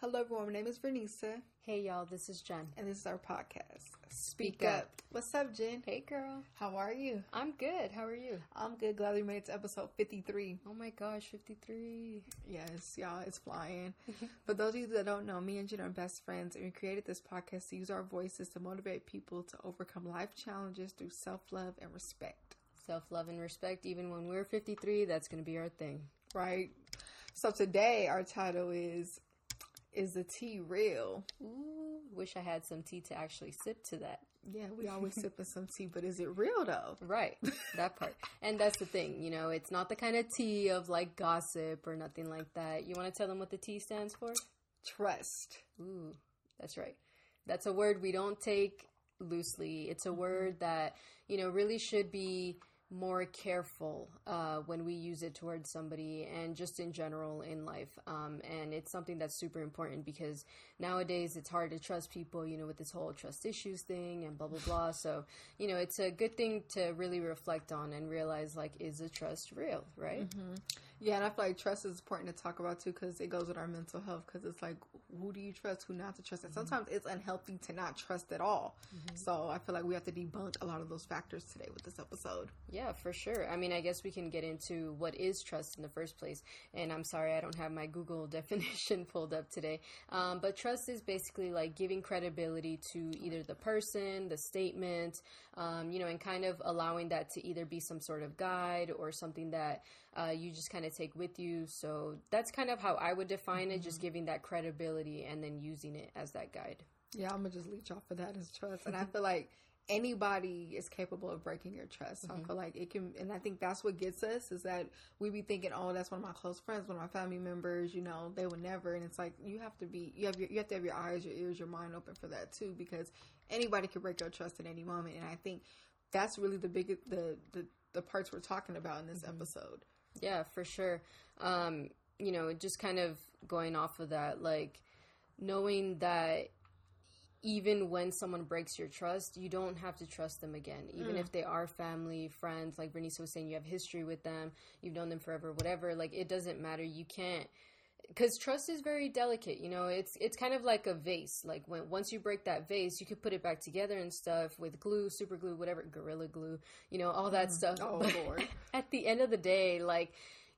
Hello, everyone. My name is Vernisa, Hey y'all, this is Jen. and this is our podcast. Speak Up. What's up, Jen? Hey girl. How are you? I'm good. How are you? I'm good. Glad we made it to episode 53. Oh my gosh, 53. Yes, y'all, it's flying. For those of you that don't know, me and Jen are best friends, and we created this podcast to use our voices to motivate people to overcome life challenges through self love and respect. Self love and respect, even when we're 53, that's going to be our thing. Right? So today, our title is Is the Tea Real? Ooh, wish I had some tea to actually sip to that. Yeah, we always sipping some tea, but is it real though? Right, that part. and that's the thing, you know, it's not the kind of tea of like gossip or nothing like that. You want to tell them what the T stands for? Trust. Ooh, that's right. That's a word we don't take loosely. It's a mm-hmm. word that, you know, really should be more careful uh, when we use it towards somebody and just in general in life. Um, and it's something that's super important because nowadays it's hard to trust people, you know, with this whole trust issues thing and blah, blah, blah. So, you know, it's a good thing to really reflect on and realize, like, is the trust real, right? Yeah, and I feel like trust is important to talk about too because it goes with our mental health. Because it's like, who do you trust, who not to trust? And sometimes it's unhealthy to not trust at all. So I feel like we have to debunk a lot of those factors today with this episode. Yeah, for sure. I mean, I guess we can get into what is trust in the first place. And I'm sorry, I don't have my Google definition pulled up today. Um, but trust is basically like giving credibility to either the person, the statement, um, you know, and kind of allowing that to either be some sort of guide or something that uh, you just kind of take with you. So that's kind of how I would define it, just mm-hmm. giving that credibility and then using it as that guide. Yeah, I'm gonna just leech off of that as trust, and I feel like anybody is capable of breaking your trust. So I mm-hmm. feel like it can, and I think that's what gets us is that we be thinking, oh, that's one of my close friends, one of my family members. You know, they would never, and it's like you have to be, you have your, you have to have your eyes, your ears, your mind open for that too, because anybody can break your trust at any moment. And I think that's really the big, the the the parts we're talking about in this mm-hmm. episode. Yeah, for sure. Um, you know, just kind of going off of that, like knowing that even when someone breaks your trust, you don't have to trust them again. Even if they are family, friends, like Vernisa was saying, you have history with them, you've known them forever, whatever. Like it doesn't matter. You can't because trust is very delicate you know it's it's kind of like a vase like when once you break that vase you could put it back together and stuff with glue super glue whatever gorilla glue you know all that mm-hmm. stuff. Oh, at the end of the day like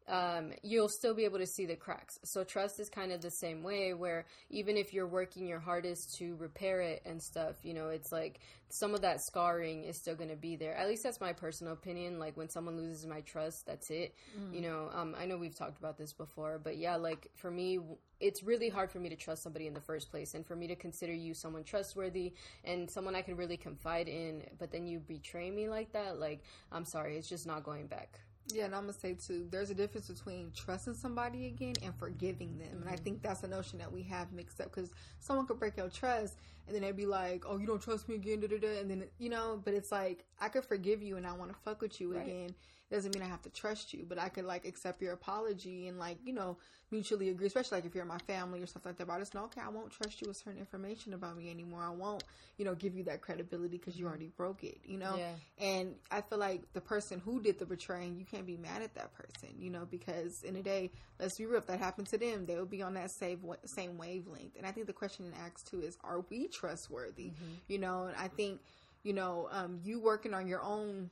um, you'll still be able to see the cracks. So trust is kind of the same way where even if you're working your hardest to repair it and stuff, you know, it's like some of that scarring is still going to be there. At least that's my personal opinion. Like when someone loses my trust, that's it. You know, um, I know we've talked about this before, but yeah, like for me, it's really hard for me to trust somebody in the first place and for me to consider you someone trustworthy and someone I can really confide in, but then you betray me like that, like, I'm sorry, it's just not going back. Yeah, and I'm gonna say too, there's a difference between trusting somebody again and forgiving them, and I mm-hmm. think that's a notion that we have mixed up because someone could break your trust, and then they'd be like, "Oh, you don't trust me again," da da da, and then you know, but it's like I could forgive you and I want to fuck with you again. Doesn't mean I have to trust you, but I could like accept your apology and like you know mutually agree, especially like if you're my family or stuff like that. But I just know, okay, I won't trust you with certain information about me anymore. I won't, you know, give you that credibility because you already broke it, you know. Yeah. And I feel like the person who did the betraying, you can't be mad at that person, you know, because in a day, let's be real, if that happened to them, they would be on that same same wavelength. And I think the question in Acts two is, are we trustworthy? You know, and I think, you know, um, you working on your own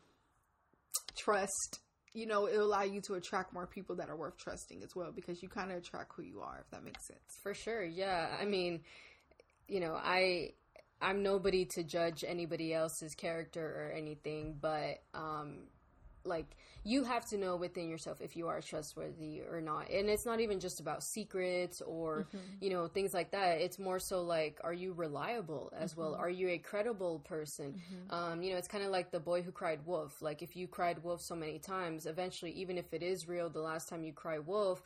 trust, you know, it'll allow you to attract more people that are worth trusting as well, because you kind of attract who you are, if that makes sense. For sure, yeah. I mean, you know, I I'm nobody to judge anybody else's character or anything, but um like you have to know within yourself if you are trustworthy or not. And it's not even just about secrets or mm-hmm. you know things like that. It's more so like are you reliable as well? Mm-hmm. Are you a credible person? Mm-hmm. Um you know, it's kind of like the boy who cried wolf. Like if you cried wolf so many times, eventually even if it is real the last time you cry wolf,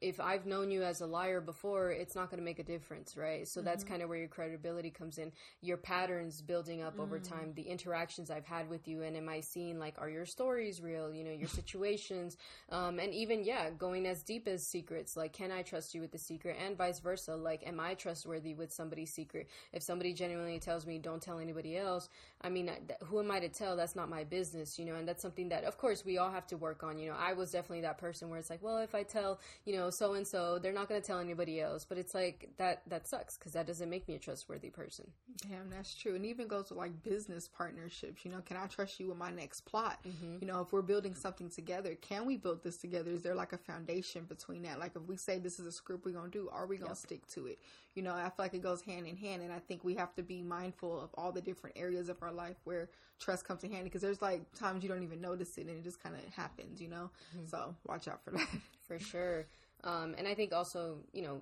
if I've known you as a liar before, it's not going to make a difference, right? So that's kind of where your credibility comes in. Your patterns building up over time, the interactions I've had with you, and am I seeing like are your stories real? You know, your situations, um, and even yeah, going as deep as secrets. Like, can I trust you with the secret, and vice versa? Like, am I trustworthy with somebody's secret? If somebody genuinely tells me don't tell anybody else, I mean, who am I to tell? That's not my business, you know. And that's something that, of course, we all have to work on. You know, I was definitely that person where it's like, well, if I tell, you know so and so. They're not going to tell anybody else. But it's like that that sucks because that doesn't make me a trustworthy person. Damn, that's true. And even goes with like business partnerships. You know, can I trust you with my next plot? Mm-hmm. You know, if we're building something together, can we build this together? Is there like a foundation between that? Like, if we say this is a script we're gonna do, are we gonna yep. stick to it? You know, I feel like it goes hand in hand, and I think we have to be mindful of all the different areas of our life where trust comes in handy. Because there's like times you don't even notice it, and it just kind of happens. You know, mm-hmm. so watch out for that. For sure. Um, and I think also, you know,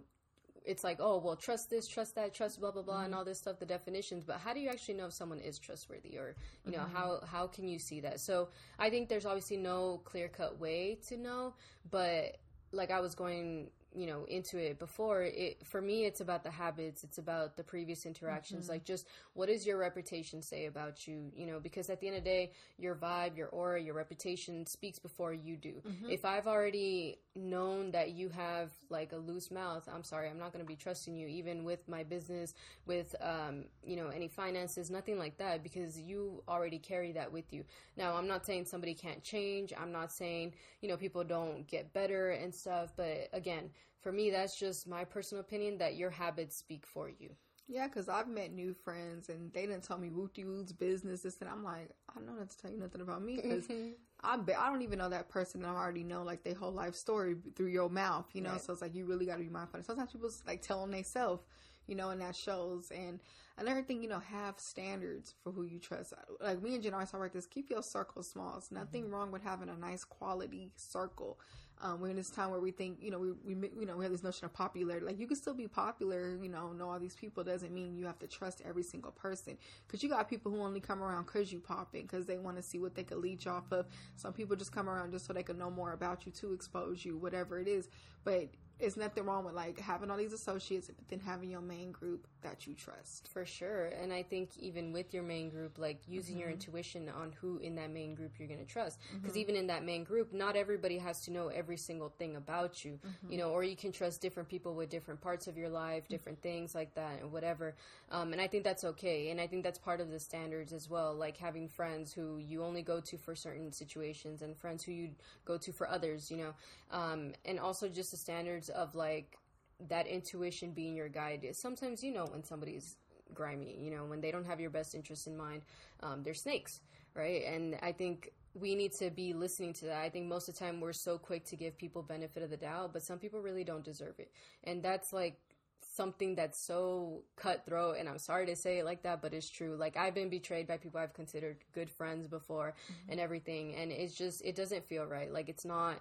it's like, oh, well, trust this, trust that, trust blah blah blah, mm-hmm. and all this stuff, the definitions. But how do you actually know if someone is trustworthy, or you know, mm-hmm. how how can you see that? So I think there's obviously no clear cut way to know, but like I was going you know into it before it for me it's about the habits it's about the previous interactions mm-hmm. like just what does your reputation say about you you know because at the end of the day your vibe your aura your reputation speaks before you do mm-hmm. if i've already known that you have like a loose mouth i'm sorry i'm not going to be trusting you even with my business with um, you know any finances nothing like that because you already carry that with you now i'm not saying somebody can't change i'm not saying you know people don't get better and stuff but again for me, that's just my personal opinion that your habits speak for you. Yeah, because I've met new friends and they didn't tell me Wooty Woot's business, this, and I'm like, I don't know not to tell you nothing about me because I bet I don't even know that person. I already know like their whole life story through your mouth, you know. Right. So it's like you really got to be mindful. Sometimes people like tell them themselves, you know, and that shows. And another thing, you know, have standards for who you trust. Like me and Jen always talk about this: keep your circle small. It's nothing mm-hmm. wrong with having a nice quality circle. Um, we're in this time where we think, you know, we, we, you know, we have this notion of popularity. Like you can still be popular, you know, know all these people doesn't mean you have to trust every single person. Cause you got people who only come around cause you popping, cause they want to see what they could leech off of. Some people just come around just so they can know more about you to expose you, whatever it is. But it's nothing wrong with like having all these associates, but then having your main group that you trust. For sure. And I think even with your main group, like using mm-hmm. your intuition on who in that main group you're going to trust. Because mm-hmm. even in that main group, not everybody has to know every single thing about you, mm-hmm. you know, or you can trust different people with different parts of your life, different things like that, and whatever. Um, and I think that's okay. And I think that's part of the standards as well, like having friends who you only go to for certain situations and friends who you go to for others, you know. Um, and also just the standards of like that intuition being your guide. is Sometimes you know when somebody's grimy, you know, when they don't have your best interest in mind, um, they're snakes, right? And I think we need to be listening to that. I think most of the time we're so quick to give people benefit of the doubt, but some people really don't deserve it. And that's like something that's so cutthroat and I'm sorry to say it like that, but it's true. Like I've been betrayed by people I've considered good friends before mm-hmm. and everything and it's just it doesn't feel right. Like it's not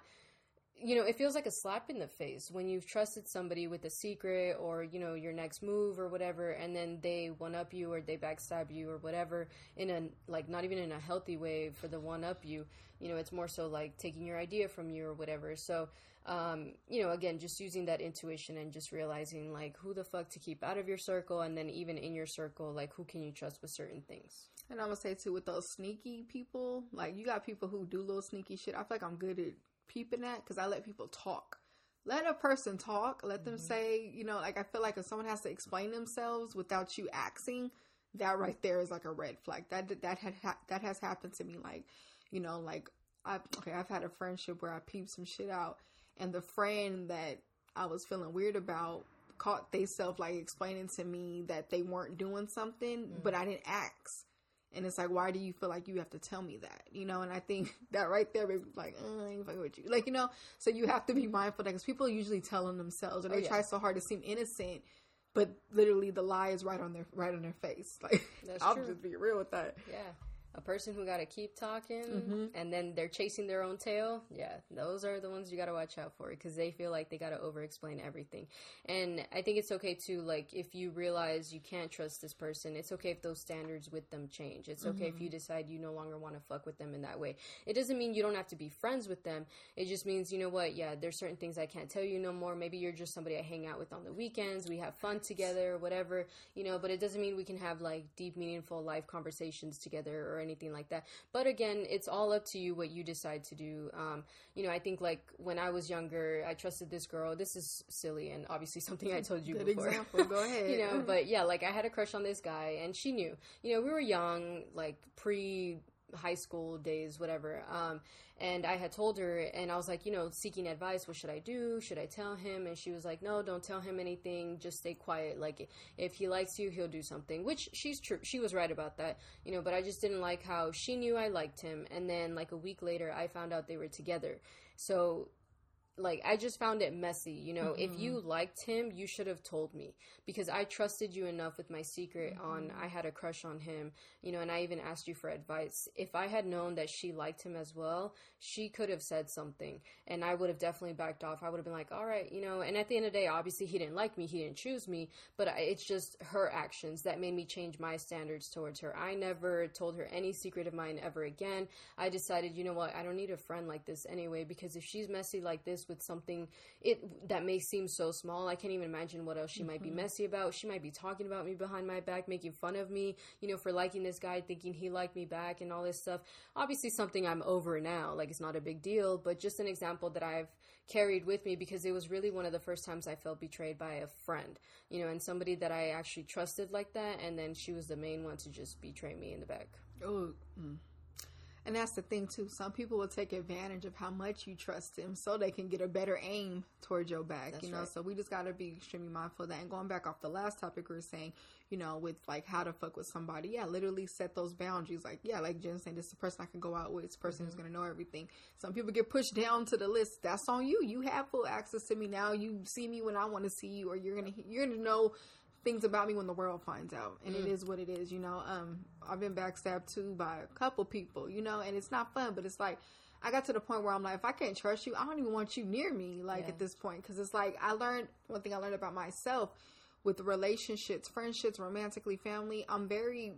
you know, it feels like a slap in the face when you've trusted somebody with a secret or, you know, your next move or whatever, and then they one up you or they backstab you or whatever in a, like, not even in a healthy way for the one up you. You know, it's more so like taking your idea from you or whatever. So, um, you know, again, just using that intuition and just realizing, like, who the fuck to keep out of your circle, and then even in your circle, like, who can you trust with certain things. And I'm gonna say too, with those sneaky people, like, you got people who do little sneaky shit. I feel like I'm good at peeping at because I let people talk. Let a person talk. Let mm-hmm. them say, you know, like I feel like if someone has to explain themselves without you axing, that right there is like a red flag. That that had ha- that has happened to me. Like, you know, like I okay, I've had a friendship where I peeped some shit out, and the friend that I was feeling weird about caught they self like explaining to me that they weren't doing something, mm-hmm. but I didn't ask. And it's like, why do you feel like you have to tell me that? You know, and I think that right there, like, oh, I ain't fucking with you. Like, you know, so you have to be mindful that because people usually tell them themselves, or oh, they oh, yeah. try so hard to seem innocent, but literally the lie is right on their right on their face. Like, That's I'll true. just be real with that. Yeah a person who got to keep talking mm-hmm. and then they're chasing their own tail yeah those are the ones you got to watch out for because they feel like they got to over explain everything. And i think it's okay to like if you realize you can't trust this person it's okay if those standards with them change. It's okay mm-hmm. if you decide you no longer want to fuck with them in that way. It doesn't mean you don't have to be friends with them. It just means you know what yeah there's certain things i can't tell you no more. Maybe you're just somebody i hang out with on the weekends. We have fun together whatever you know but it doesn't mean we can have like deep meaningful life conversations together or anything like that. But again, it's all up to you what you decide to do. Um, you know, I think like when I was younger, I trusted this girl. This is silly and obviously something I told you Good before. example. Go ahead. you know, but yeah, like I had a crush on this guy and she knew. You know, we were young, like pre high school days, whatever. Um, and I had told her, and I was like, you know, seeking advice. What should I do? Should I tell him? And she was like, no, don't tell him anything. Just stay quiet. Like, if he likes you, he'll do something. Which she's true. She was right about that, you know. But I just didn't like how she knew I liked him, and then like a week later, I found out they were together. So like I just found it messy, you know. Mm-hmm. If you liked him, you should have told me because I trusted you enough with my secret mm-hmm. on I had a crush on him, you know, and I even asked you for advice. If I had known that she liked him as well, she could have said something and I would have definitely backed off. I would have been like, "All right, you know." And at the end of the day, obviously he didn't like me, he didn't choose me, but it's just her actions that made me change my standards towards her. I never told her any secret of mine ever again. I decided, you know what? I don't need a friend like this anyway because if she's messy like this with something it that may seem so small. I can't even imagine what else she mm-hmm. might be mm-hmm. messy about. She might be talking about me behind my back, making fun of me, you know, for liking this guy, thinking he liked me back and all this stuff. Obviously something I'm over now. Like it's not a big deal, but just an example that I've carried with me because it was really one of the first times I felt betrayed by a friend, you know, and somebody that I actually trusted like that and then she was the main one to just betray me in the back. Oh, mm. And that's the thing too. Some people will take advantage of how much you trust them so they can get a better aim towards your back. That's you know, right. so we just gotta be extremely mindful of that. And going back off the last topic we were saying, you know, with like how to fuck with somebody, yeah, literally set those boundaries. Like, yeah, like Jen saying, this is the person I can go out with, this person mm-hmm. who's gonna know everything. Some people get pushed down to the list. That's on you. You have full access to me now. You see me when I want to see you, or you're gonna you're gonna know things about me when the world finds out and mm. it is what it is you know um i've been backstabbed too by a couple people you know and it's not fun but it's like i got to the point where i'm like if i can't trust you i don't even want you near me like yeah. at this point because it's like i learned one thing i learned about myself with relationships friendships romantically family i'm very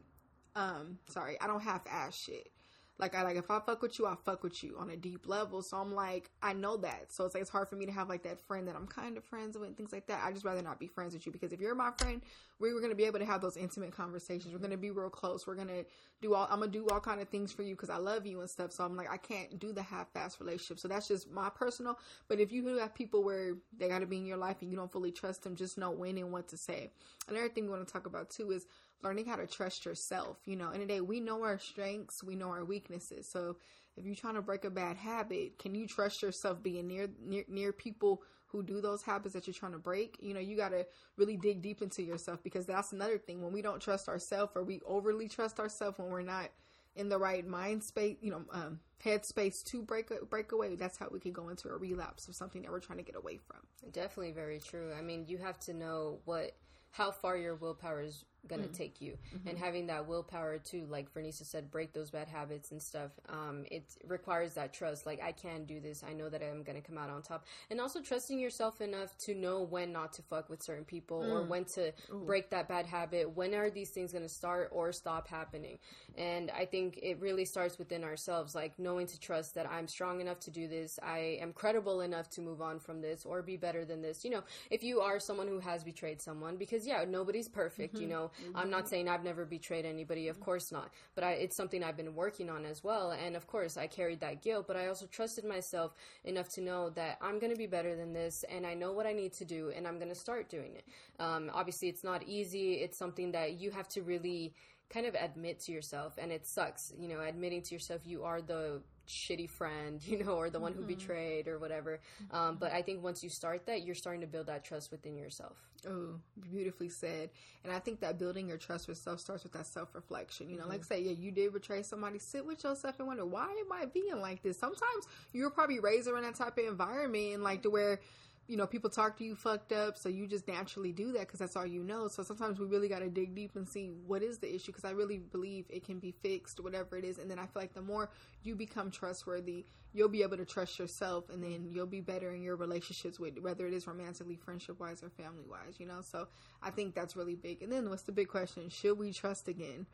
um sorry i don't have ass shit like I like if I fuck with you, I fuck with you on a deep level. So I'm like, I know that. So it's like it's hard for me to have like that friend that I'm kind of friends with and things like that. I just rather not be friends with you because if you're my friend, we were gonna be able to have those intimate conversations. We're gonna be real close. We're gonna do all I'm gonna do all kind of things for you because I love you and stuff. So I'm like, I can't do the half fast relationship. So that's just my personal. But if you have people where they gotta be in your life and you don't fully trust them, just know when and what to say. Another thing we want to talk about too is learning how to trust yourself. You know, in a day, we know our strengths, we know our weaknesses. So if you're trying to break a bad habit, can you trust yourself being near near near people who do those habits that you're trying to break? You know, you got to really dig deep into yourself because that's another thing. When we don't trust ourselves or we overly trust ourselves when we're not in the right mind space, you know, um, head space to break break away. That's how we can go into a relapse of something that we're trying to get away from. Definitely very true. I mean, you have to know what how far your willpower is going to mm-hmm. take you mm-hmm. and having that willpower to like Vernisa said break those bad habits and stuff um, it requires that trust like I can do this I know that I'm going to come out on top and also trusting yourself enough to know when not to fuck with certain people mm. or when to Ooh. break that bad habit when are these things going to start or stop happening and I think it really starts within ourselves like knowing to trust that I'm strong enough to do this I am credible enough to move on from this or be better than this you know if you are someone who has betrayed someone because yeah nobody's perfect mm-hmm. you know Mm-hmm. I'm not saying I've never betrayed anybody, of course not. But I, it's something I've been working on as well. And of course, I carried that guilt, but I also trusted myself enough to know that I'm going to be better than this and I know what I need to do and I'm going to start doing it. Um, obviously, it's not easy. It's something that you have to really kind of admit to yourself and it sucks you know admitting to yourself you are the shitty friend, you know, or the one mm-hmm. who betrayed or whatever. Mm-hmm. Um, but I think once you start that, you're starting to build that trust within yourself. Oh, beautifully said. And I think that building your trust with self starts with that self reflection. You know, mm-hmm. like say, yeah, you did betray somebody. Sit with yourself and wonder why am I being like this. Sometimes you're probably raised around that type of environment and like to where you know, people talk to you fucked up, so you just naturally do that because that's all you know. So sometimes we really got to dig deep and see what is the issue because I really believe it can be fixed, whatever it is. And then I feel like the more you become trustworthy, you'll be able to trust yourself, and then you'll be better in your relationships with whether it is romantically, friendship wise, or family wise. You know, so I think that's really big. And then what's the big question? Should we trust again?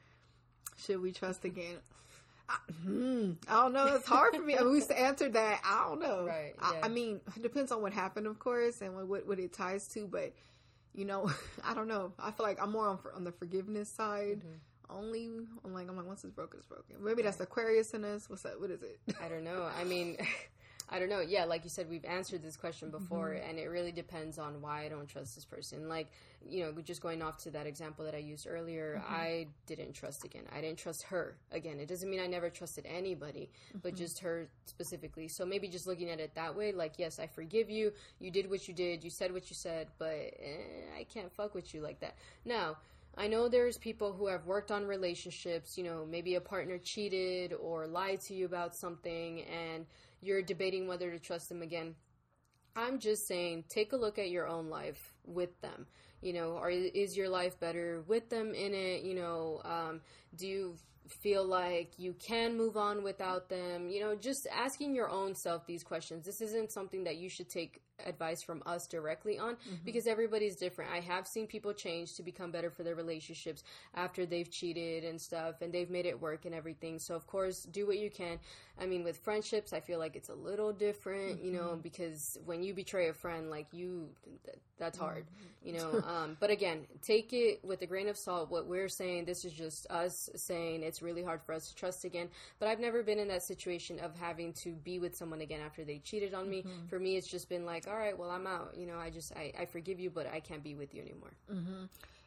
Should we trust again? I, hmm, I don't know. It's hard for me. I mean, we answered that. I don't know. Right. Yeah. I, I, mean, it depends on what happened, of course, and what what it ties to. But you know, I don't know. I feel like I'm more on on the forgiveness side. Mm-hmm. Only, I'm like, I'm like, once it's broken, it's broken. Maybe that's Aquarius in us. What's that? What is it? I don't know. I mean. I don't know. Yeah, like you said, we've answered this question before, mm-hmm. and it really depends on why I don't trust this person. Like, you know, just going off to that example that I used earlier, mm-hmm. I didn't trust again. I didn't trust her again. It doesn't mean I never trusted anybody, mm-hmm. but just her specifically. So maybe just looking at it that way, like, yes, I forgive you. You did what you did. You said what you said, but eh, I can't fuck with you like that. Now, I know there's people who have worked on relationships, you know, maybe a partner cheated or lied to you about something and you're debating whether to trust them again. I'm just saying, take a look at your own life with them. You know, are is your life better with them in it? You know, um, do you feel like you can move on without them? You know, just asking your own self these questions. This isn't something that you should take advice from us directly on mm-hmm. because everybody's different. I have seen people change to become better for their relationships after they've cheated and stuff and they've made it work and everything. So of course, do what you can. I mean, with friendships, I feel like it's a little different, mm-hmm. you know, mm-hmm. because when you betray a friend, like you that's hard, mm-hmm. you know. um, but again, take it with a grain of salt. What we're saying, this is just us saying it's really hard for us to trust again. But I've never been in that situation of having to be with someone again after they cheated on me. Mm-hmm. For me, it's just been like, all right, well, I'm out. You know, I just I, I forgive you, but I can't be with you anymore.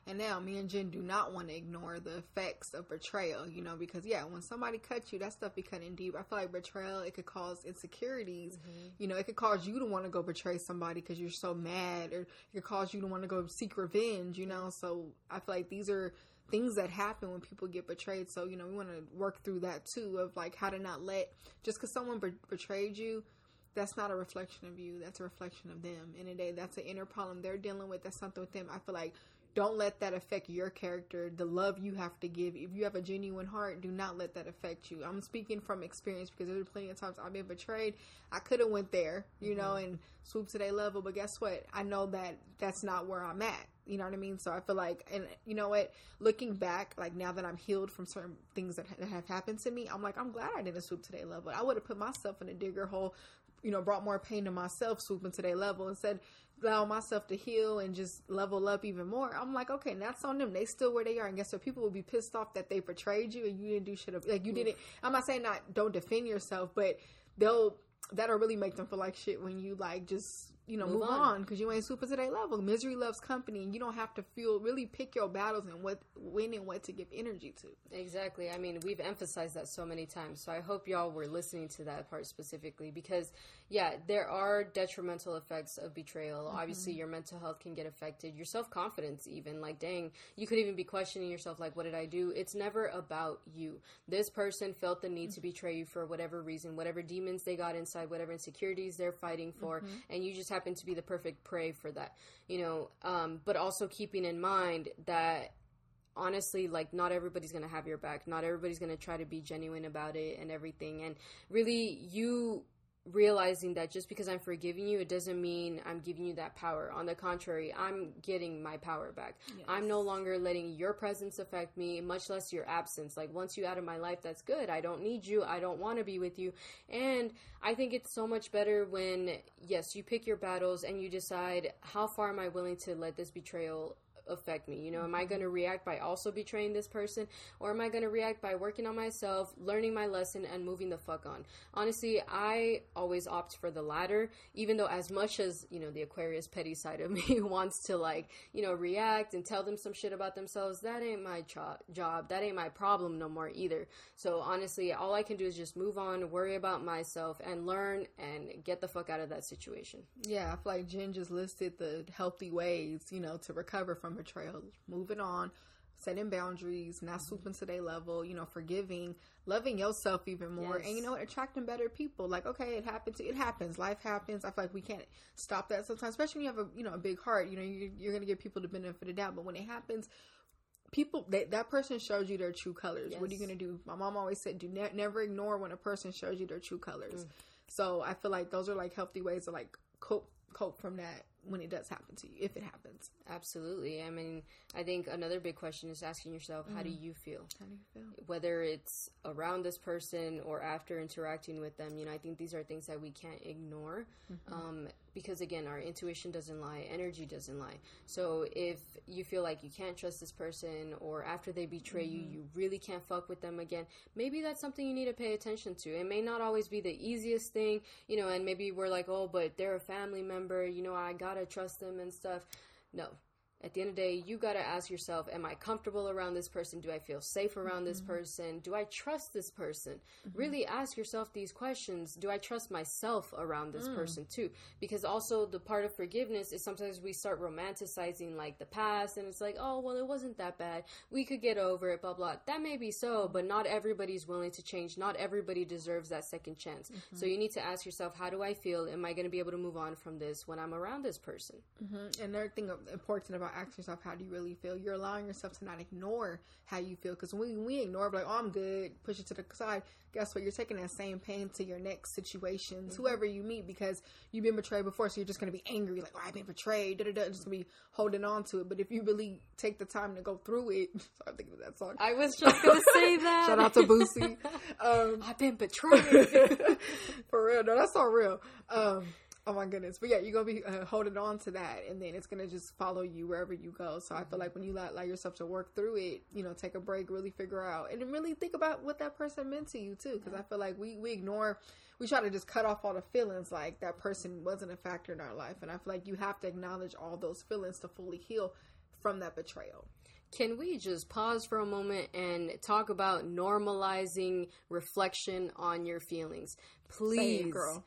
And now me and Jen do not want to ignore the effects of betrayal, you know, because yeah, when somebody cuts you, that stuff be cutting deep. I feel like betrayal, it could cause insecurities. Mm-hmm. You know, it could cause you to want to go betray somebody because you're so mad, or it could cause you to want to go seek revenge, you know. So I feel like these are things that happen when people get betrayed. So, you know, we want to work through that too of like how to not let, just because someone be- betrayed you, that's not a reflection of you. That's a reflection of them. In a day, that's an inner problem they're dealing with. That's something with them. I feel like don't let that affect your character. The love you have to give. If you have a genuine heart, do not let that affect you. I'm speaking from experience because there's plenty of times I've been betrayed. I could have went there, you mm-hmm. know, and swoop to their level. But guess what? I know that that's not where I'm at. You know what I mean? So I feel like, and you know what? Looking back, like now that I'm healed from certain things that, that have happened to me, I'm like, I'm glad I didn't swoop to their level. I would have put myself in a digger hole you know, brought more pain to myself swooping to their level instead allow myself to heal and just level up even more. I'm like, okay, that's on them. They still where they are. And guess what? People will be pissed off that they betrayed you and you didn't do shit. Like you didn't. I'm not saying not don't defend yourself, but they'll that'll really make them feel like shit when you like just you know, move, move on because you ain't super to their level. Misery loves company, and you don't have to feel really pick your battles and what when and what to give energy to. Exactly. I mean, we've emphasized that so many times. So I hope y'all were listening to that part specifically because, yeah, there are detrimental effects of betrayal. Mm-hmm. Obviously, your mental health can get affected. Your self confidence, even like, dang, you could even be questioning yourself, like, what did I do? It's never about you. This person felt the need mm-hmm. to betray you for whatever reason, whatever demons they got inside, whatever insecurities they're fighting for, mm-hmm. and you just happen to be the perfect prey for that, you know. Um, but also keeping in mind that honestly like not everybody's going to have your back not everybody's going to try to be genuine about it and everything and really you realizing that just because I'm forgiving you, it doesn't mean I'm giving you that power. On the contrary, I'm getting my power back. Yes. I'm no longer letting your presence affect me, much less your absence. Like, once you out of my life, that's good. I don't need you. I don't want to be with you. And I think it's so much better when, yes, you pick your battles and you decide how far am I willing to let this betrayal affect me? You know, am I mm-hmm. going to react by also betraying this person or am I going to react by working on myself, learning my lesson and moving the fuck on? Honestly, I always opt for the latter, even though as much as, you know, the Aquarius petty side of me wants to like, you know, react and tell them some shit about themselves, that ain't my cho- job. That ain't my problem no more either. So honestly, all I can do is just move on, worry about myself and learn and get the fuck out of that situation. Yeah, I feel like Jen just listed the healthy ways, you know, to recover from betrayal, moving on, setting boundaries, not swooping to their level, you know, forgiving, loving yourself even more, yes. and you know, attracting better people. Like, okay, it happens. It happens. Life happens. I feel like we can't stop that sometimes, especially when you have a you know a big heart. You know, you're, you're gonna give people the benefit of the doubt, but when it happens. People, they, that person shows you their true colors. Yes. What are you gonna do? My mom always said, "Do ne- never ignore when a person shows you their true colors." Mm. So I feel like those are like healthy ways to like cope cope from that when it does happen to you, if it happens. Absolutely. I mean, I think another big question is asking yourself, mm-hmm. how do mm. you feel? How do you feel? Whether it's around this person or after interacting with them, you know, I think these are things that we can't ignore. Mm-hmm. Um, because again our intuition doesn't lie energy doesn't lie. So if you feel like you can't trust this person or after they betray mm-hmm. you you really can't fuck with them again maybe that's something you need to pay attention to. It may not always be the easiest thing you know and maybe we're like oh but they're a family member. You know i gotta trust them and stuff. No at the end of the day, you got to ask yourself, am I comfortable around this person? Do I feel safe around mm-hmm. this person? Do I trust this person? Mm-hmm. Really ask yourself these questions. Do I trust myself around this mm. person too? Because also the part of forgiveness is sometimes we start romanticizing like the past and it's like, oh, well, it wasn't that bad. We could get over it, blah, blah. That may be so, but not everybody's willing to change. Not everybody deserves that second chance. Mm-hmm. So you need to ask yourself, how do I feel? Am I going to be able to move on from this when I'm around this person? Mm-hmm. Another thing important about ask yourself how do you really feel. You're allowing yourself to not ignore how you feel because when we ignore, like, oh, I'm good, push it to the side. Guess what? You're taking that same pain to your next situations, mm-hmm. whoever you meet, because you've been betrayed before. So you're just going to be angry, like, oh, I've been betrayed, da da da, just going to be holding on to it. But if you really take the time to go through it, I'm thinking of that song. I was just going to say that. Shout out to Boosie. Um, I've been betrayed. for real. No, that's all real. Um, Oh my goodness. But yeah, you're going to be uh, holding on to that and then it's going to just follow you wherever you go. So I feel like when you allow, allow, yourself to work through it, you know, take a break, really figure out and really think about what that person meant to you too. Cause I feel like we, we ignore, we try to just cut off all the feelings like that person wasn't a factor in our life. And I feel like you have to acknowledge all those feelings to fully heal from that betrayal. Can we just pause for a moment and talk about normalizing reflection on your feelings? Please. It, girl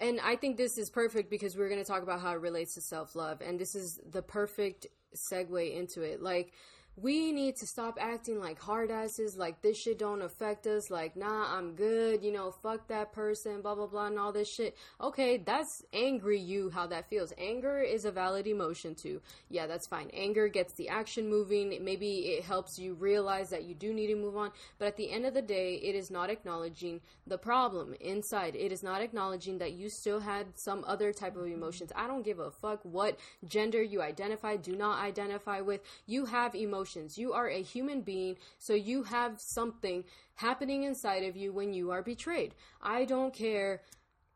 and I think this is perfect because we're going to talk about how it relates to self love, and this is the perfect segue into it. Like, we need to stop acting like hard asses, like this shit don't affect us, like nah, I'm good, you know, fuck that person, blah blah blah, and all this shit. Okay, that's angry you how that feels. Anger is a valid emotion too. Yeah, that's fine. Anger gets the action moving. Maybe it helps you realize that you do need to move on. But at the end of the day, it is not acknowledging the problem inside. It is not acknowledging that you still had some other type of emotions. I don't give a fuck what gender you identify, do not identify with. You have emotions emotions. You are a human being, so you have something happening inside of you when you are betrayed. I don't care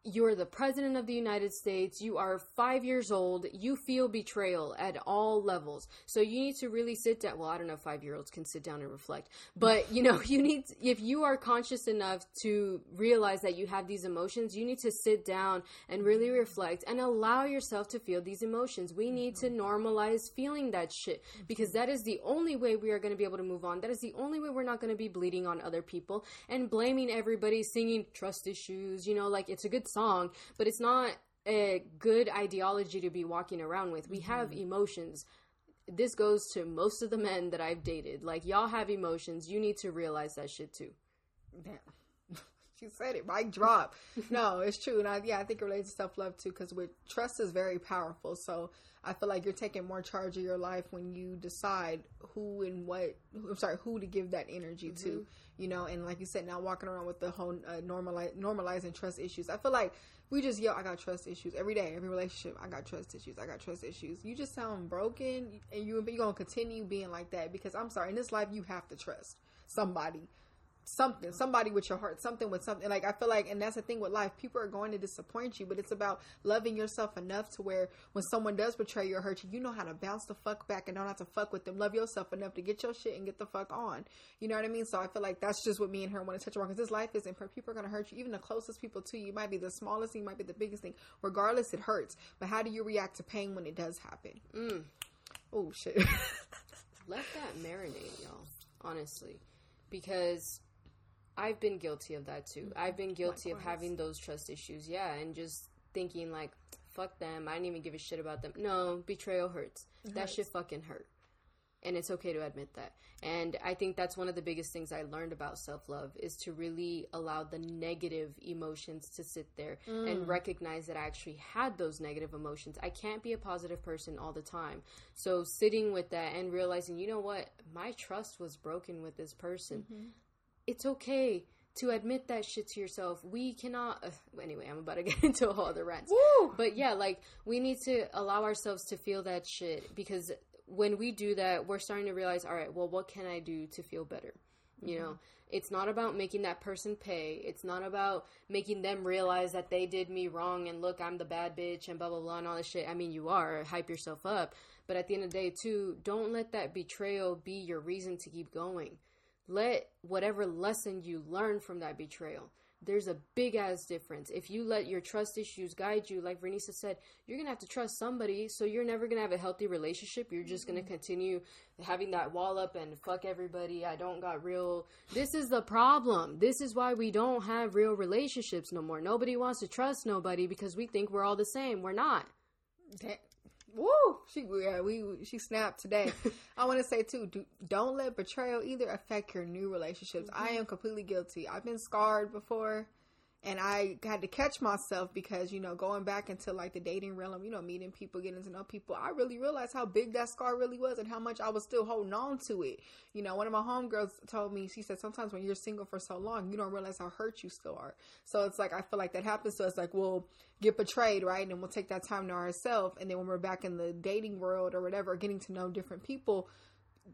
you're the president of the United States, you are five years old, you feel betrayal at all levels. So you need to really sit down. Well, I don't know if five year olds can sit down and reflect, but you know, you need, if you are conscious enough to realize that you have these emotions, you need to sit down and really reflect and allow yourself to feel these emotions. We need to normalize feeling that shit because that is the only way we are going to be able to move on. That is the only way we're not going to be bleeding on other people and blaming everybody, singing trust issues, you know, like it's a good song, but it's not a good ideology to be walking around with. We mm-hmm. have emotions. This goes to most of the men that I've dated. Like, y'all have emotions. You need to realize that shit too. Damn. she said it. Mic drop. no, it's true. And I, yeah, I think it relates to self love too, because with trust is very powerful. So I feel like you're taking more charge of your life when you decide who and what, I'm sorry, who to give that energy mm-hmm. to you know, and like you said, now walking around with the whole uh, normalize, normalizing trust issues. I feel like we just yell, I got trust issues every day, every relationship. I got trust issues. I got trust issues. You just sound broken, and you you're gonna continue being like that because I'm sorry, in this life you have to trust somebody something, somebody with your heart, something with something. Like I feel like, and that's the thing with life. People are going to disappoint you, but it's about loving yourself enough to where when someone does betray you or hurt you, you know how to bounce the fuck back and don't have to fuck with them. Love yourself enough to get your shit and get the fuck on. You know what I mean? So I feel like that's just what me and her want to touch on because this life isn't. People are going to hurt you. Even the closest people to you, you might be the smallest thing, might be the biggest thing. Regardless, it hurts. But how do you react to pain when it does happen? Mm. Oh shit. Let that marinate, y'all. Honestly, because I've been guilty of that too. I've been guilty Likewise. of having those trust issues. Yeah, and just thinking like, fuck them. I didn't even give a shit about them. No, betrayal hurts. It that hurts. shit fucking hurt. And it's okay to admit that. And I think that's one of the biggest things I learned about self love is to really allow the negative emotions to sit there mm. and recognize that I actually had those negative emotions. I can't be a positive person all the time. So sitting with that and realizing, you know what, my trust was broken with this person. Mm-hmm it's okay to admit that shit to yourself. We cannot. Uh, anyway, I'm about to get into a whole other rant. Woo! But yeah, like we need to allow ourselves to feel that shit because when we do that, we're starting to realize, all right, well, what can I do to feel better? You know, it's not about making that person pay. It's not about making them realize that they did me wrong and look, I'm the bad bitch and blah blah blah and all this shit. I mean, you are hype yourself up, but at the end of the day, too, don't let that betrayal be your reason to keep going. Let whatever lesson you learn from that betrayal there's a big ass difference. If you let your trust issues guide you, like Vernisa said, you're gonna have to trust somebody, so you're never gonna have a healthy relationship. You're just gonna mm-hmm. continue having that wall up and fuck everybody. I don't got real. This is the problem. This is why we don't have real relationships no more. Nobody wants to trust nobody because we think we're all the same. We're not. Woo! She yeah, we she snapped today. I want to say too, do, don't let betrayal either affect your new relationships. Mm-hmm. I am completely guilty. I've been scarred before and I had to catch myself because you know going back into like the dating realm, you know meeting people, getting to know people, I really realized how big that scar really was and how much I was still holding on to it. You know, one of my homegirls told me she said sometimes when you're single for so long, you don't realize how hurt you still are. So it's like I feel like that happens. to us. like we'll get betrayed, right, and then we'll take that time to ourselves, and then when we're back in the dating world or whatever, getting to know different people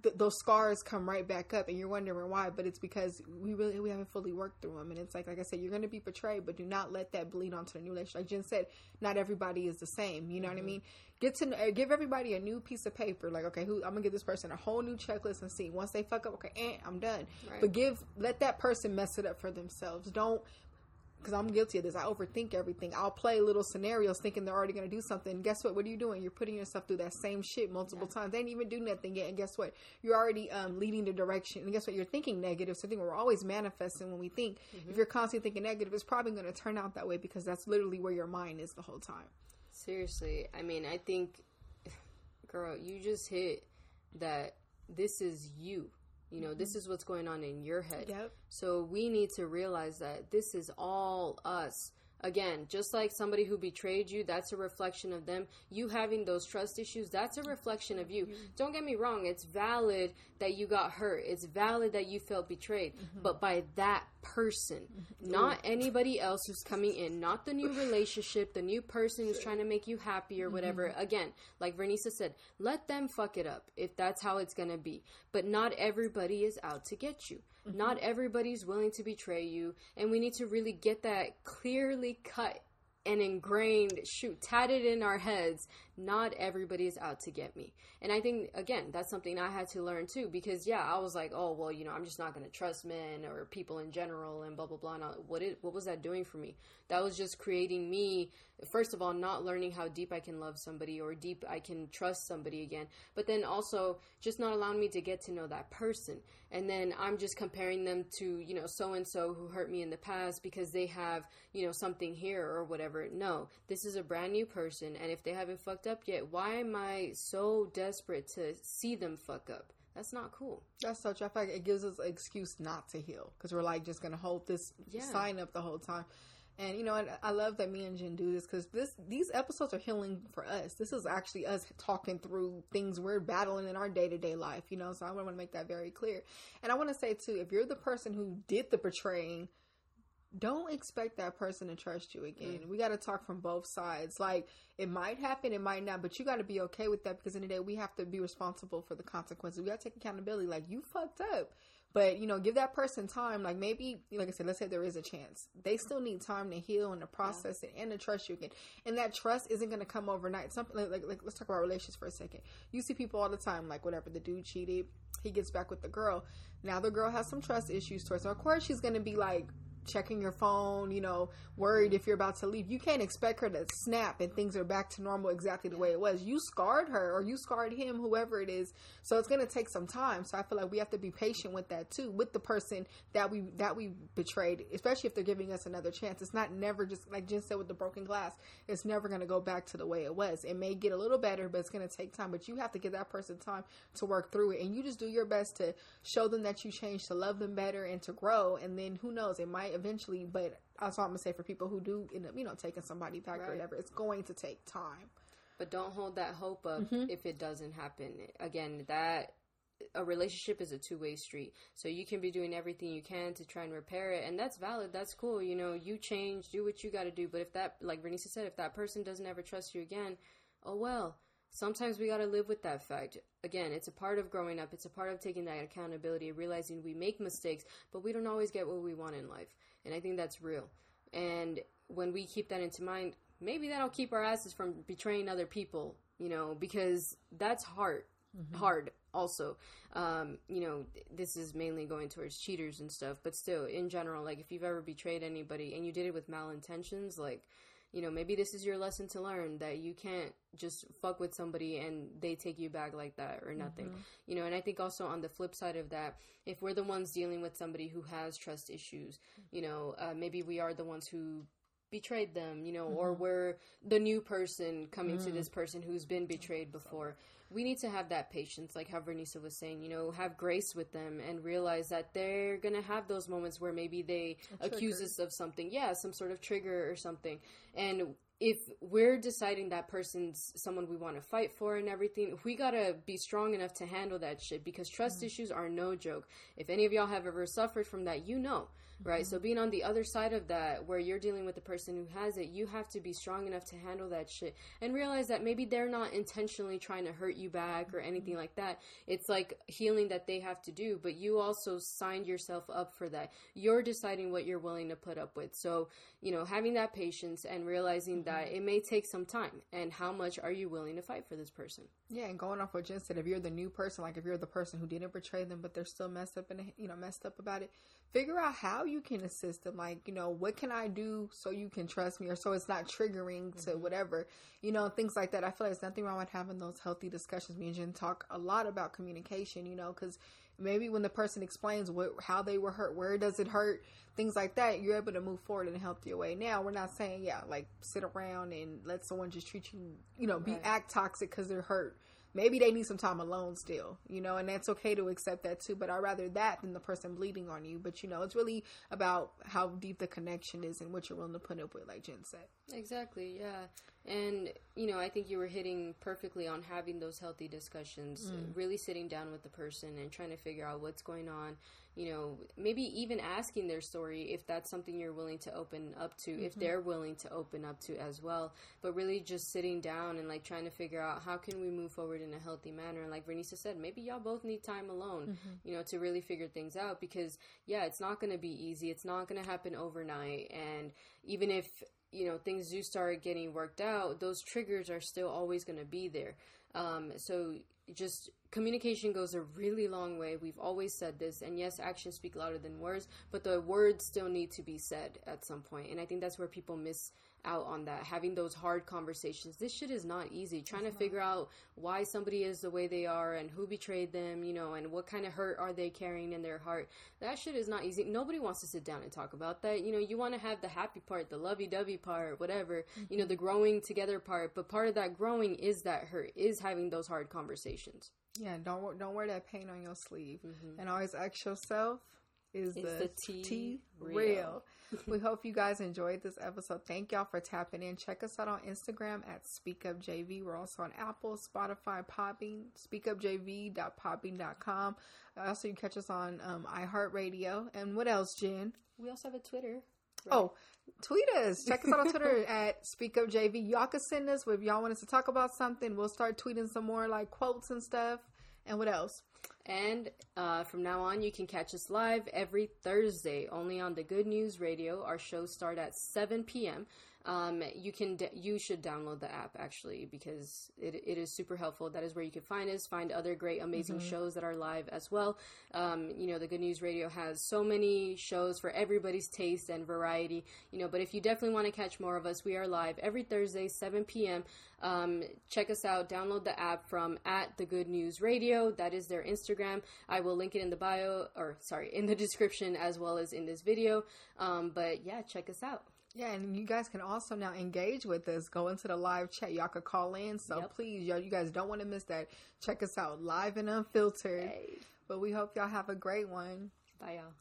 th- those scars come right back up and you're wondering why but it's because we really we haven't fully worked through them and it's like like i said you're going to be betrayed but do not let that bleed onto the new relationship like jen said not everybody is the same you know mm-hmm. what i mm-hmm. mean get to know, give everybody a new piece of paper like okay who i'm gonna give this person a whole new checklist and see once they fuck up okay eh, i'm done right. but give let that person mess it up for themselves don't because I'm guilty of this. I overthink everything. I'll play little scenarios thinking they're already going to do something. Guess what? What are you doing? You're putting yourself through that same shit multiple yeah. times. They ain't even do nothing yet. And guess what? You're already um, leading the direction. And guess what? You're thinking negative. So I think we're always manifesting when we think. Mm-hmm. If you're constantly thinking negative, it's probably going to turn out that way because that's literally where your mind is the whole time. Seriously. I mean, I think, girl, you just hit that this is you. You know, this is what's going on in your head. Yep. So we need to realize that this is all us. Again, just like somebody who betrayed you, that's a reflection of them. You having those trust issues, that's a reflection of you. Don't get me wrong, it's valid that you got hurt. It's valid that you felt betrayed, mm-hmm. but by that person, mm-hmm. not anybody else who's coming in, not the new relationship, the new person who's trying to make you happy or whatever. Mm-hmm. Again, like Vernisa said, let them fuck it up if that's how it's going to be. But not everybody is out to get you. Mm-hmm. Not everybody's willing to betray you, and we need to really get that clearly cut and ingrained, shoot, tatted in our heads not everybody is out to get me. And I think, again, that's something I had to learn too, because yeah, I was like, oh, well, you know, I'm just not going to trust men or people in general and blah, blah, blah. And what, it, what was that doing for me? That was just creating me, first of all, not learning how deep I can love somebody or deep I can trust somebody again, but then also just not allowing me to get to know that person. And then I'm just comparing them to, you know, so and so who hurt me in the past because they have, you know, something here or whatever. No, this is a brand new person. And if they haven't fucked up yet. Why am I so desperate to see them fuck up? That's not cool. That's such. I feel like it gives us an excuse not to heal because we're like just gonna hold this yeah. sign up the whole time. And you know, I, I love that me and Jen do this because this these episodes are healing for us. This is actually us talking through things we're battling in our day to day life. You know, so I want to make that very clear. And I want to say too, if you're the person who did the betraying, don't expect that person to trust you again. Mm. We got to talk from both sides. Like it might happen, it might not, but you got to be okay with that because in the day we have to be responsible for the consequences. We got to take accountability. Like you fucked up, but you know, give that person time. Like maybe, like I said, let's say there is a chance. They still need time to heal and to process yeah. it and to trust you again. And that trust isn't going to come overnight. Something like, like, like let's talk about relationships for a second. You see people all the time, like whatever the dude cheated, he gets back with the girl. Now the girl has some trust issues towards him. Of course, she's going to be like checking your phone, you know, worried if you're about to leave. You can't expect her to snap and things are back to normal exactly the way it was. You scarred her or you scarred him, whoever it is. So it's going to take some time. So I feel like we have to be patient with that too, with the person that we that we betrayed, especially if they're giving us another chance. It's not never just like Jen said with the broken glass. It's never going to go back to the way it was. It may get a little better, but it's going to take time. But you have to give that person time to work through it, and you just do your best to show them that you changed, to love them better, and to grow. And then who knows, it might eventually, but that's all I'm gonna say for people who do end up, you know, taking somebody back right. or whatever. It's going to take time. But don't hold that hope up mm-hmm. if it doesn't happen. Again, that a relationship is a two-way street. So you can be doing everything you can to try and repair it, and that's valid. That's cool. You know, you change, do what you got to do. But if that, like Vernisa said, if that person doesn't ever trust you again, oh well sometimes we got to live with that fact. Again, it's a part of growing up. It's a part of taking that accountability, realizing we make mistakes, but we don't always get what we want in life. And I think that's real. And when we keep that into mind, maybe that'll keep our asses from betraying other people, you know, because that's hard. Mm-hmm. Hard also. Um, you know, this is mainly going towards cheaters and stuff, but still, in general, like if you've ever betrayed anybody and you did it with malintentions, like you know, maybe this is your lesson to learn that you can't just fuck with somebody and they take you back like that or nothing. Mm-hmm. You know, and I think also on the flip side of that, if we're the ones dealing with somebody who has trust issues, you know, uh, maybe we are the ones who betrayed them, you know, mm-hmm. or we're the new person coming mm-hmm. to this person who's been betrayed before we need to have that patience, like how Vernisa was saying, you know, have grace with them and realize that they're gonna have those moments where maybe they accuse us of something, yeah, some sort of trigger or something. And if we're deciding that person's someone we want to fight for and everything, we gotta be strong enough to handle that shit because trust mm-hmm. issues are no joke. If any of y'all have ever suffered from that, you know right? Mm-hmm. So being on the other side of that, where you're dealing with the person who has it, you have to be strong enough to handle that shit and realize that maybe they're not intentionally trying to hurt you back or anything mm-hmm. like that. It's like healing that they have to do, but you also signed yourself up for that. You're deciding what you're willing to put up with. So, you know, having that patience and realizing mm-hmm. that it may take some time and how much are you willing to fight for this person. Yeah, and going off what Jen said, if you're the new person, like if you're the person who didn't betray them, but they're still messed up and you know messed up about it, figure out how you can assist them. Like, you know, what can I do so you can trust me or so it's not triggering to mm-hmm. whatever, you know, things like that. I feel like there's nothing wrong with having those healthy discussions. Me and Jen talk a lot about communication, you know, because maybe when the person explains what how they were hurt, where does it hurt, things like that, you're able to move forward in a healthier way. Now, we're not saying, yeah, like sit around and let someone just treat you, you know, be right. act toxic because they're hurt maybe they need some time alone still, you know, and that's okay to accept that too. But I'd rather that than the person bleeding on you. But you know, it's really about how deep the connection is and what you're willing to put up with, like Jen said. Exactly, yeah. And, you know, I think you were hitting perfectly on having those healthy discussions, mm. really sitting down with the person and trying to figure out what's going on. You know, maybe even asking their story if that's something you're willing to open up to, mm-hmm. if they're willing to open up to as well. But really just sitting down and like trying to figure out how can we move forward in a healthy manner. And like Vernisa said, maybe y'all both need time alone, mm-hmm. you know, to really figure things out because, yeah, it's not going to be easy. It's not going to happen overnight. And even if you know things do start getting worked out, those triggers are still always going to be there. Um, so just communication goes a really long way. We've always said this, and yes, actions speak louder than words, but the words still need to be said at some point. And I think that's where people miss out on that, having those hard conversations. This shit is not easy. Trying to figure out why somebody is the way they are and who betrayed them, you know, and what kind of hurt are they carrying in their heart. That shit is not easy. Nobody wants to sit down and talk about that. You know, you want to have the happy part, the lovey dovey part, whatever, mm-hmm. you know, the growing together part. But part of that growing is that hurt, is having those hard conversations. Yeah, don't don't wear that pain on your sleeve, mm-hmm. and always ask yourself: Is the, the tea, tea real? real? we hope you guys enjoyed this episode. Thank y'all for tapping in. Check us out on Instagram at SpeakUpJV. We're also on Apple, Spotify, Podbean, speakupjv.podbean.com. Also, you catch us on um, iHeartRadio. And what else, Jen? We also have a Twitter. Right. Oh, tweet us. Check us out on Twitter at SpeakUpJV. Y'all can send us if y'all want us to talk about something. We'll start tweeting some more like quotes and stuff. And what else? And uh, from now on, you can catch us live every Thursday, only on the Good News Radio. Our shows start at 7 p.m. Um, you can you should download the app actually because it, it is super helpful. That is where you can find us, find other great, amazing mm-hmm. shows that are live as well. Um, you know, the Good News Radio has so many shows for everybody's taste and variety. You know, but if you definitely want to catch more of us, we are live every Thursday, 7 p.m. Um, check us out. Download the app from at the Good News Radio. That is their Instagram. I will link it in the bio, or sorry, in the description as well as in this video. Um, but yeah, check us out. Yeah, and you guys can also now engage with us. Go into the live chat. Y'all could call in. So yep. please, y'all, you guys don't want to miss that. Check us out live and unfiltered. Hey. But we hope y'all have a great one. Bye, y'all.